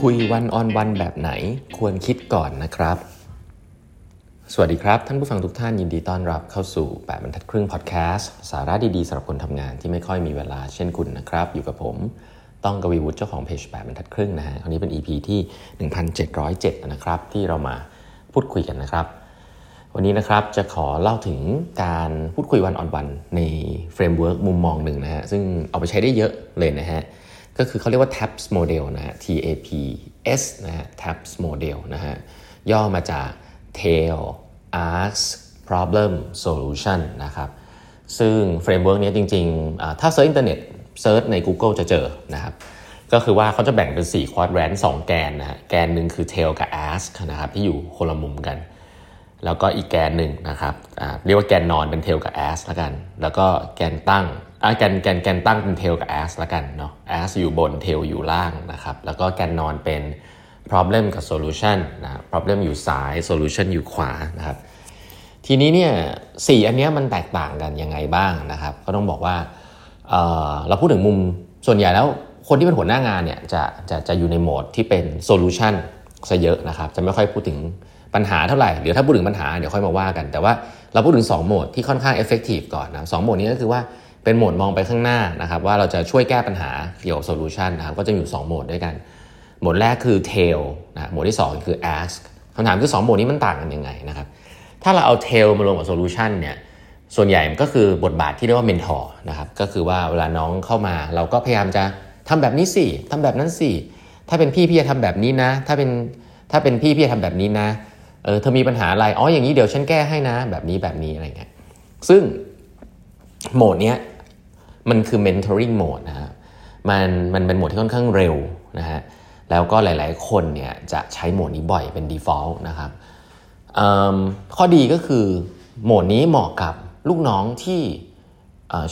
คุย one-on-one แบบไหนควรคิดก่อนนะครับ สวัสดีครับท่านผู้ฟังทุกท่านยินดีต้อนรับเข้าสู่แปดบรรทัดครึ่งพอดแคสต์สาระดีๆสำหรับคนทำงานที่ไม่ค่อยมีเวลาเช่นคุณนะครับ อยู่กับผมต้องกวีวุฒิเจ้าของเพจแปดบรรทัดครึ่งนะฮะคราวนี้เป็น EP ที่ 1707 นะครับที่เรามาพูดคุยกันนะครับ วันนี้นะครับจะขอเล่าถึงการพูดคุย one-on-one ใน framework มุมมองหนึ่งนะฮะซึ่งเอาไปใช้ได้เยอะเลยนะฮะ ก็คือเขาเรียกว่า TAPS model นะฮะ T A P S นะฮะ TAPS model นะฮะย่อมาจาก Tell Ask Problem Solution นะครับซึ่ง framework นี้จริงๆ ถ้า search อินเทอร์เน็ต search ใน Google จะเจอนะครับก็คือว่าเขาจะแบ่งเป็น4 quadrant 2แกนนะฮะแกนหนึ่งคือ Tell กับ Ask นะครับที่อยู่คนละมุมกัน แล้วก็อีกแกนหนึ่งนะครับเรียกว่าแกนนอนเป็น Tell กับ Ask แล้วกัน แล้วก็แกนตั้ง แกนแกนแกนตั้งเป็นเทลกับ as ละกันเนาะ as อยู่บนเทลอยู่ล่างนะครับ แล้วก็แกนนอนเป็น problem กับ solution นะ problem อยู่ซ้าย solution อยู่ขวานะครับ ทีนี้เนี่ยสี่อันนี้มันแตกต่างกันยังไงบ้างนะครับ ก็ต้องบอกว่าเเราพูดถึงมุมส่วนใหญ่แล้วคนที่เป็นหัวหน้างานเนี่ยจะจะจะอยู่ในโหมดที่เป็น solution ซะเยอะนะครับ จะไม่ค่อยพูดถึงปัญหาเท่าไหร่เดี๋ยวถ้าพูดถึงปัญหาเดี๋ยวค่อยมาว่ากัน แต่ว่าเราพูดถึง 2 โหมดที่ค่อนข้าง effective ก่อนนะสโหมดนี้ก็คือว่า เป็นโหมดมองไปข้างหน้านะครับว่าเราจะช่วยแก้ปัญหาเกี่ยวกับโซลูชันนะครับก็จะอยู่ 2 โหมดด้วยกัน โหมดแรกคือ tail นะโหมดที่ 2 คือ ask คำถามคือ 2 โหมดนี้มันต่างกันยังไงนะครับถ้าเราเอา tail มารวมกับ solution เนี่ยส่วนใหญ่ก็คือบทบาทที่เรียกว่า mentor นะครับก็คือว่าเวลาน้องเข้ามาเราก็พยายามจะทำแบบนี้สิทำแบบนั้นสิถ้าเป็นพี่พี่จะทำแบบนี้นะ ถ้าเป็นถ้าเป็นพี่พี่จะทำแบบนี้นะเออเธอมีปัญหาอะไรอ๋ออย่างนี้เดี๋ยวฉันแก้ให้นะ แบบนี้แบบนี้อะไรเงี้ยซึ่งโหมดเนี้ย มันคือ mentoring mode นะฮะมันมันเป็นโหมดที่ค่อนข้างเร็วนะฮะแล้วก็หลาย ๆ คนเนี่ยจะใช้โหมดนี้บ่อยเป็น default นะครับข้อดีก็คือโหมดนี้เหมาะกับลูกน้องที่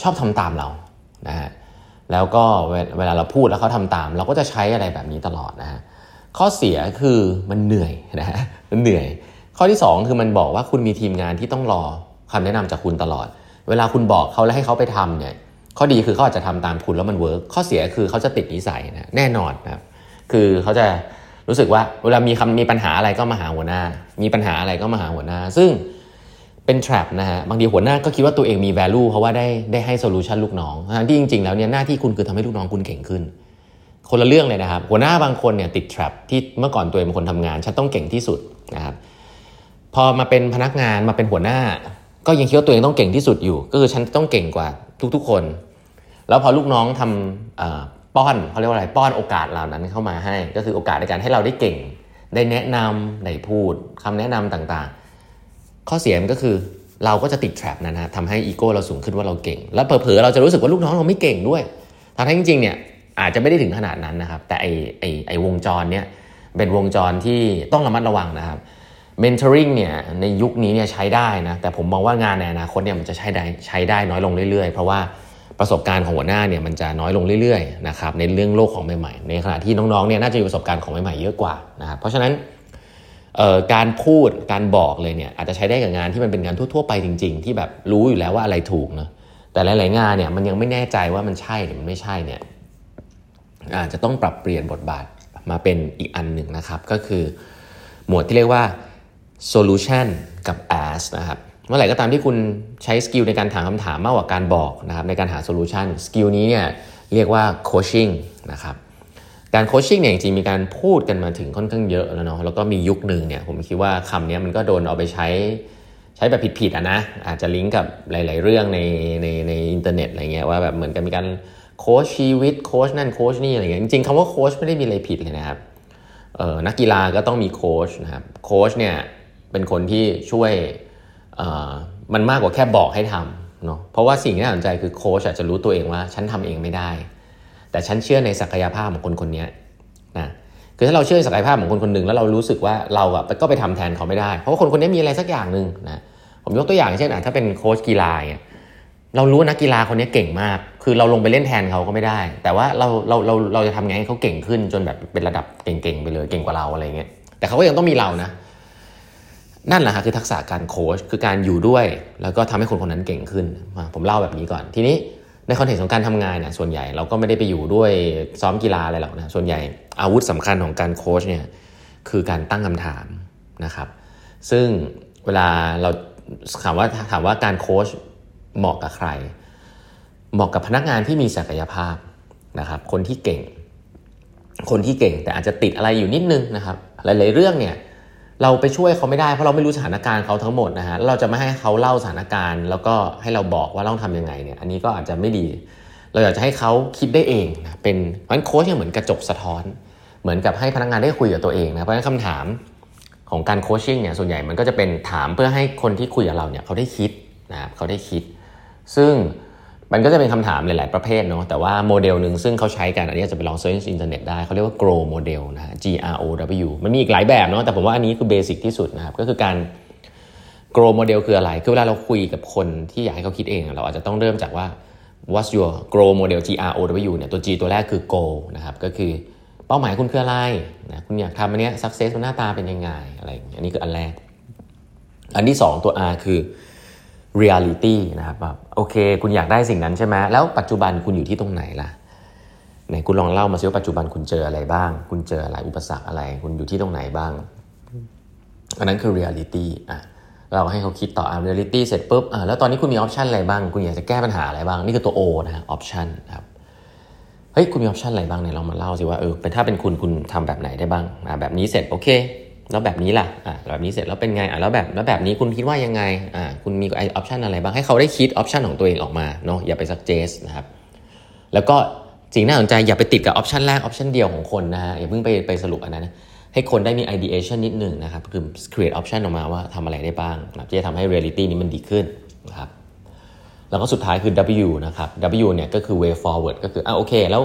ชอบทำตามเรานะฮะแล้วก็เวลาเราพูดแล้วเขาทำตาม เราก็จะใช้อะไรแบบนี้ตลอดนะฮะข้อเสียคือมันเหนื่อยนะฮะมันเหนื่อย ข้อที่ 2 คือมันบอกว่าคุณมีทีมงานที่ต้องรอคำแนะนำจากคุณตลอด เวลาคุณบอกเขาแล้วให้เขาไปทำเนี่ย ข้อดีคือเขาอาจจะทำตามคุณแล้วมันเวิร์กข้อเสียคือเขาจะติดนิสัยนะแน่นอนนะครับคือเขาจะรู้สึกว่าเวลามีคำมีปัญหาอะไรก็มาหาหัวหน้า มีปัญหาอะไรก็มาหาหัวหน้า ซึ่งเป็น trap นะฮะบางทีหัวหน้าก็คิดว่าตัวเองมี value เพราะว่าได้ได้ให้ solution ลูกน้องที่จริง ๆ แล้วเนี่ยหน้าที่คุณคือทำให้ลูกน้องคุณเก่งขึ้น คนละเรื่องเลยนะครับ หัวหน้าบางคนเนี่ยติด trap ที่เมื่อก่อนตัวเองเป็นคนทำงานฉันต้องเก่งที่สุดนะครับพอมาเป็นพนักงานมาเป็นหัวหน้า ก็ยังคิดว่าตัวเองต้องเก่งที่สุดอยู่ ก็คือฉันต้องเก่งกว่าทุกๆ คน แล้วพอลูกน้องทำป้อนเขาเรียกว่าอะไรป้อนโอกาสเหล่านั้นเข้ามาให้ ก็คือโอกาสในการให้เราได้เก่ง ได้แนะนำได้พูดคำแนะนำต่างๆ ข้อเสียมก็คือเราก็จะติดแทรปนะฮะทำให้อีโก้เราสูงขึ้นว่าเราเก่ง แล้วเผลอๆเราจะรู้สึกว่าลูกน้องเราไม่เก่งด้วยทางที่จริงๆเนี่ยอาจจะไม่ได้ถึงขนาดนั้นนะครับ แต่ไอไอไอวงจรเนี่ยเป็นวงจรที่ต้องระมัดระวังนะครับ mentoring เนี่ยในยุคนี้เนี่ยใช้ได้นะแต่ผมมองว่างานในอนาคตเนี่ยมันจะใช้ได้ใช้ได้น้อยลงเรื่อยๆ เพราะว่า ประสบการณ์ของหัวหน้าเนี่ยมันจะน้อยลงเรื่อยๆนะครับในเรื่องโลกของใหม่ๆ ในขณะที่น้องๆเนี่ยน่าจะมีประสบการณ์ของใหม่ๆเยอะกว่านะครับเพราะฉะนั้นการพูดการบอกเลยเนี่ยอาจจะใช้ได้กับงานที่มันเป็นงานทั่วๆไปจริง ๆ ที่แบบรู้อยู่แล้วว่าอะไรถูกนะแต่หลายๆงานเนี่ยมันยังไม่แน่ใจว่ามันใช่หรือมันไม่ใช่เนี่ยอาจจะต้องปรับเปลี่ยนบทบาทมาเป็นอีกอันหนึ่งนะครับ ก็คือหมวดที่เรียกว่า solution กับ ask นะครับ เมื่อไหร่ก็ตามที่คุณใช้ skill ในการถามคำถามมากกว่าการบอกนะครับในการหา solution skill นี้เนี่ยเรียกว่า coaching นะครับการ coaching เนี่ยจริงๆมีการพูดกันมาถึงค่อนข้างเยอะแล้วเนาะแล้วก็มียุคหนึ่งเนี่ยผมคิดว่าคำนี้มันก็โดนเอาไปใช้ใช้แบบผิดๆอะนะอาจจะลิงก์กับหลาย ๆ เรื่องในในในอินเทอร์เน็ตอะไรเงี้ยว่าแบบเหมือนกันมีการโค้ชชีวิตโค้ชนั่นโค้ชนี่อะไรเงี้ยจริงๆคำว่าโค้ชไม่ได้มีอะไรผิดเลยนะครับเออนักกีฬาก็ต้องมีโค้ชนะครับโค้ชเนี่ยเป็นคนที่ช่วย มันมากกว่าแค่บอกให้ทำเนาะเพราะว่าสิ่งที่น่าสนใจคือโค้ชอาจจะรู้ตัวเองว่า ฉันทำเองไม่ได้ แต่ฉันเชื่อในศักยภาพของคนคนนี้นะคือถ้าเราเชื่อศักยภาพของคนคนหนึ่งแล้วเรารู้สึกว่าเราอะก็ไปทำแทนเขาไม่ได้ เพราะว่าคนคนนี้มีอะไรสักอย่างหนึ่งนะผมยกตัวอย่างเช่นถ้าเป็นโค้ชกีฬาเนี่ยเรารู้นักกีฬาคนนี้เก่งมาก คือเราลงไปเล่นแทนเขาก็ไม่ได้ แต่ว่าเราเราเราเราจะทำไงให้เขาเก่งขึ้นจนแบบเป็นระดับเก่งๆไปเลยเก่งกว่าเราอะไรเงี้ยแต่เขาก็ยังต้องมีเรานะ นั่นแหละฮะคือทักษะการโค้ชคือการอยู่ด้วย แล้วก็ทำให้คนคนนั้นเก่งขึ้น ผมเล่าแบบนี้ก่อนทีนี้ในคอนเทกต์ของการทำงานเนี่ยส่วนใหญ่เราก็ไม่ได้ไปอยู่ด้วยซ้อมกีฬาอะไรหรอกนะส่วนใหญ่อาวุธสำคัญของการโค้ชเนี่ยคือการตั้งคำถามนะครับซึ่งเวลาเราถามว่าถามว่าการโค้ชเหมาะกับใคร เหมาะกับพนักงานที่มีศักยภาพนะครับคนที่เก่ง คนที่เก่งแต่อาจจะติดอะไรอยู่นิดนึงนะครับหลายๆเรื่องเนี่ย เราไปช่วยเขาไม่ได้เพราะเราไม่รู้สถานการณ์เขาทั้งหมดนะฮะเราจะไม่ให้เขาเล่าสถานการณ์ แล้วก็ให้เราบอกว่าต้องทำยังไงเนี่ยอันนี้ก็อาจจะไม่ดี เราอยากจะให้เขาคิดได้เองนะเป็นเพราะฉะนั้นโค้ชเนี่ยเหมือนกระจกสะท้อน เหมือนกับให้พนักงานได้คุยกับตัวเองนะเพราะฉะนั้นคำถามของการ coaching เนี่ยส่วนใหญ่มันก็จะเป็นถามเพื่อให้คนที่คุยกับเราเนี่ยเขาได้คิดนะครับเขาได้คิด ซึ่ง มันก็จะเป็นคำถามหลาย ๆ ประเภทเนาะแต่ว่าโมเดลหนึ่งซึ่งเขาใช้กันอันนี้จะไปลอง search อินเทอร์เน็ตได้เขาเรียกว่า grow model นะฮะ G R O W มันมีอีกหลายแบบเนาะแต่ผมว่าอันนี้คือ basic ที่สุดนะครับก็คือการ grow model คืออะไร คือเวลาเราคุยกับคนที่อยากให้เขาคิดเอง เราอาจจะต้องเริ่มจากว่า what's your grow model G R O W เนี่ยตัว G ตัวแรกคือ goal นะครับก็คือเป้าหมายคุณคืออะไรนะคุณอยากทำอันนี้ success มันหน้าตาเป็นยังไงอะไรอันนี้คืออันแรก อันที่ 2 ตัว R คือ reality นะครับแบบโอเค คุณอยากได้สิ่งนั้นใช่ไหมแล้วปัจจุบันคุณอยู่ที่ตรงไหนล่ะไหนคุณลองเล่ามาซิว่าปัจจุบันคุณเจออะไรบ้าง คุณเจออะไรอุปสรรคอะไร คุณอยู่ที่ตรงไหนบ้าง อันนั้นคือ reality อะเราให้เขาคิดต่ออะ reality เสร็จปุ๊บอะแล้วตอนนี้คุณมี option อะไรบ้าง คุณอยากจะแก้ปัญหาอะไรบ้าง นี่คือตัว O นะฮะ option ครับเฮ้ยคุณมี option อะไรบ้างเนี่ยลองมาเล่าสิว่าเออถ้าเป็นคุณคุณทำแบบไหนได้บ้างอะแบบนี้เสร็จโอเค แล้วแบบนี้ล่ะอ่าแบบนี้เสร็จแล้วเป็นไงอ่าแล้วแบบแล้วแบบนี้คุณคิดว่ายังไงอ่าคุณมีไอ option อะไรบ้างให้เขาได้คิด option ของตัวเองออกมาเนาะอย่าไป suggest นะครับแล้วก็สิ่งน่าสนใจอย่าไปติดกับ option แรก option เดียวของคนนะฮะอย่าเพิ่งไปไปสรุปอันนั้นให้คนได้มี ideation นิดหนึ่งนะครับคือ create option ออกมาว่าทำอะไรได้บ้างนะจะทำให้ reality นี้มันดีขึ้นนะครับแล้วก็สุดท้ายคือ W นะครับ W เนี่ยก็คือ way forward ก็คืออ่าโอเค แล้ว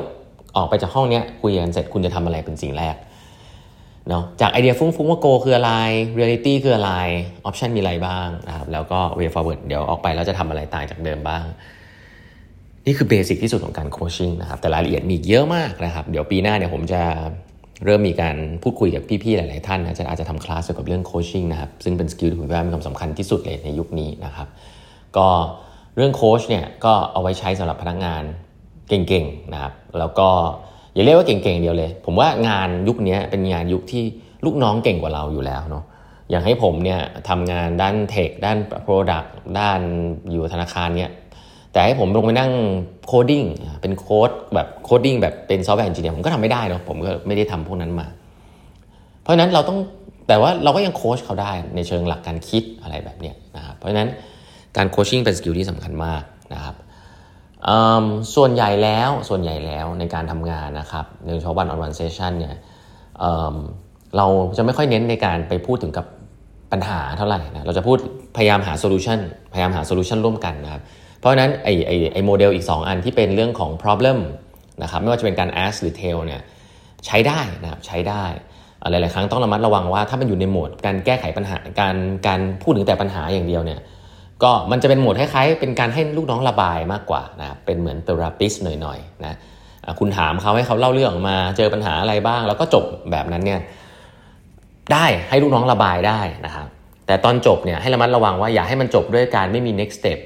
ออกไปจากห้องเนี้ยคุยกันเสร็จคุณจะทำอะไรเป็นสิ่งแรก เนาะจากไอเดียฟุ้งๆว่า goal คืออะไรเรียลิตี้คืออะไร option มีอะไรบ้างนะครับแล้วก็ way forward เดี๋ยวออกไปแล้วจะทำอะไรต่างจากเดิมบ้าง นี่คือ basic ที่สุดของการ coaching นะครับแต่รายละเอียดมีเยอะมากนะครับ เดี๋ยวปีหน้าเนี่ยผมจะเริ่มมีการพูดคุยกับพี่ๆหลายๆท่านนะจะอาจจะทำคลาสเกี่ยวกับเรื่อง coaching นะครับซึ่งเป็น skill ที่ผมว่ามีความสำคัญที่สุดเลยในยุคนี้นะครับ ก็เรื่องโค้ชเนี่ยก็เอาไว้ใช้สำหรับพนักงานเก่งๆนะครับแล้วก็ อย่าเรียกว่าเก่งๆเดียวเลย ผมว่างานยุคนี้เป็นงานยุคที่ลูกน้องเก่งกว่าเราอยู่แล้วเนาะอย่างให้ผมเนี่ยทำงานด้าน tech ด้าน product ด้านอยู่ธนาคารเนี่ยแต่ให้ผมลงไปนั่งcoding เป็นโค้ดแบบ coding แบบเป็น software engineer ผมก็ทำไม่ได้เนาะผมก็ไม่ได้ทำพวกนั้นมา เพราะฉะนั้นเราต้องแต่ว่าเราก็ยังโค้ชเขาได้ในเชิงหลักการคิดอะไรแบบเนี้ยนะครับเพราะฉะนั้นการ coaching เป็น skill ที่สำคัญมากนะครับ ส่วนใหญ่แล้วส่วนใหญ่แล้วในการทำงานนะครับในเฉพาะ one-on-one session เนี่ยเราจะไม่ค่อยเน้นในการไปพูดถึงกับปัญหาเท่าไหร่นะเราจะพูดพยายามหา solution พยายามหา solution ร่วมกันนะครับเพราะฉะนั้นไอไอไอโมเดลอีก 2 อันที่เป็นเรื่องของ problem นะครับไม่ว่าจะเป็นการ ask หรือ tell เนี่ยใช้ได้นะครับใช้ได้หลาย ๆ ครั้งต้องระมัดระวังว่าถ้ามันอยู่ในโหมดการแก้ไขปัญหาการการพูดถึงแต่ปัญหาอย่างเดียวเนี่ย ก็มันจะเป็นโหมดคล้ายๆ เป็นการให้ลูกน้องระบายมากกว่านะเป็นเหมือน therapist หน่อยๆนะคุณถามเขาให้เขาเล่าเรื่องมาเจอปัญหาอะไรบ้าง แล้วก็จบแบบนั้นเนี่ยได้ให้ลูกน้องระบายได้นะครับแต่ตอนจบเนี่ยให้ระมัดระวังว่าอย่าให้มันจบด้วยการไม่มี next step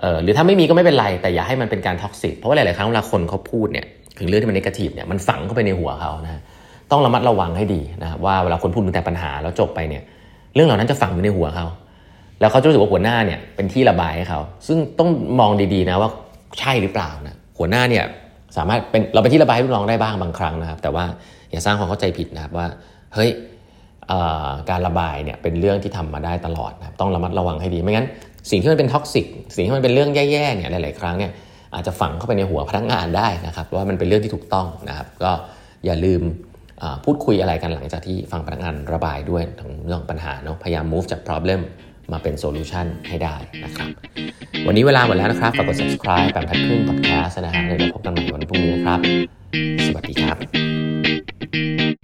เอ่อหรือถ้าไม่มีก็ไม่เป็นไร แต่อย่าให้มันเป็นการ toxic เพราะว่าหลาย ๆ ครั้งเวลาคนเขาพูดเนี่ยถึงเรื่องที่มัน negative เนี่ยมันฝังเข้าไปในหัวเขานะต้องระมัดระวังให้ดีนะครับว่าเวลาคนพูดถึงแต่ปัญหาแล้วจบไปเนี่ยเรื่องเหล่านั้นจะฝังอยู่ในหัวเขา แล้วเขาจะรู้สึกว่าหัวหน้าเนี่ยเป็นที่ระบายให้เขา ซึ่งต้องมองดีๆนะว่าใช่หรือเปล่านะหัวหน้าเนี่ยสามารถเป็นเราเป็นที่ระบายให้ลูกน้องได้บ้างบางครั้งนะครับ แต่ว่าอย่าสร้างความเข้าใจผิดนะครับว่าเฮ้ยการระบายเนี่ยเป็นเรื่องที่ทำมาได้ตลอดนะต้องระมัดระวังให้ดีไม่งั้น สิ่งที่มันเป็น toxic สิ่งที่มันเป็นเรื่องแย่ๆเนี่ยหลายๆครั้งเนี่ยอาจจะฝังเข้าไปในหัวพนักงานได้นะครับว่ามันเป็นเรื่องที่ถูกต้องนะครับ ก็อย่าลืมพูดคุยอะไรกันหลังจากที่ฟังพนักงานระบายด้วยทั้งเรื่องปัญหาเนาะพยายาม move จาก problem มาเป็น solution ให้ได้นะครับ วันนี้เวลาหมดแล้วนะครับ ฝากกด subscribe แปดบรรทัดครึ่ง podcast นะฮะเดี๋ยวพบกันใหม่วันพรุ่งนี้นะครับ สวัสดีครับ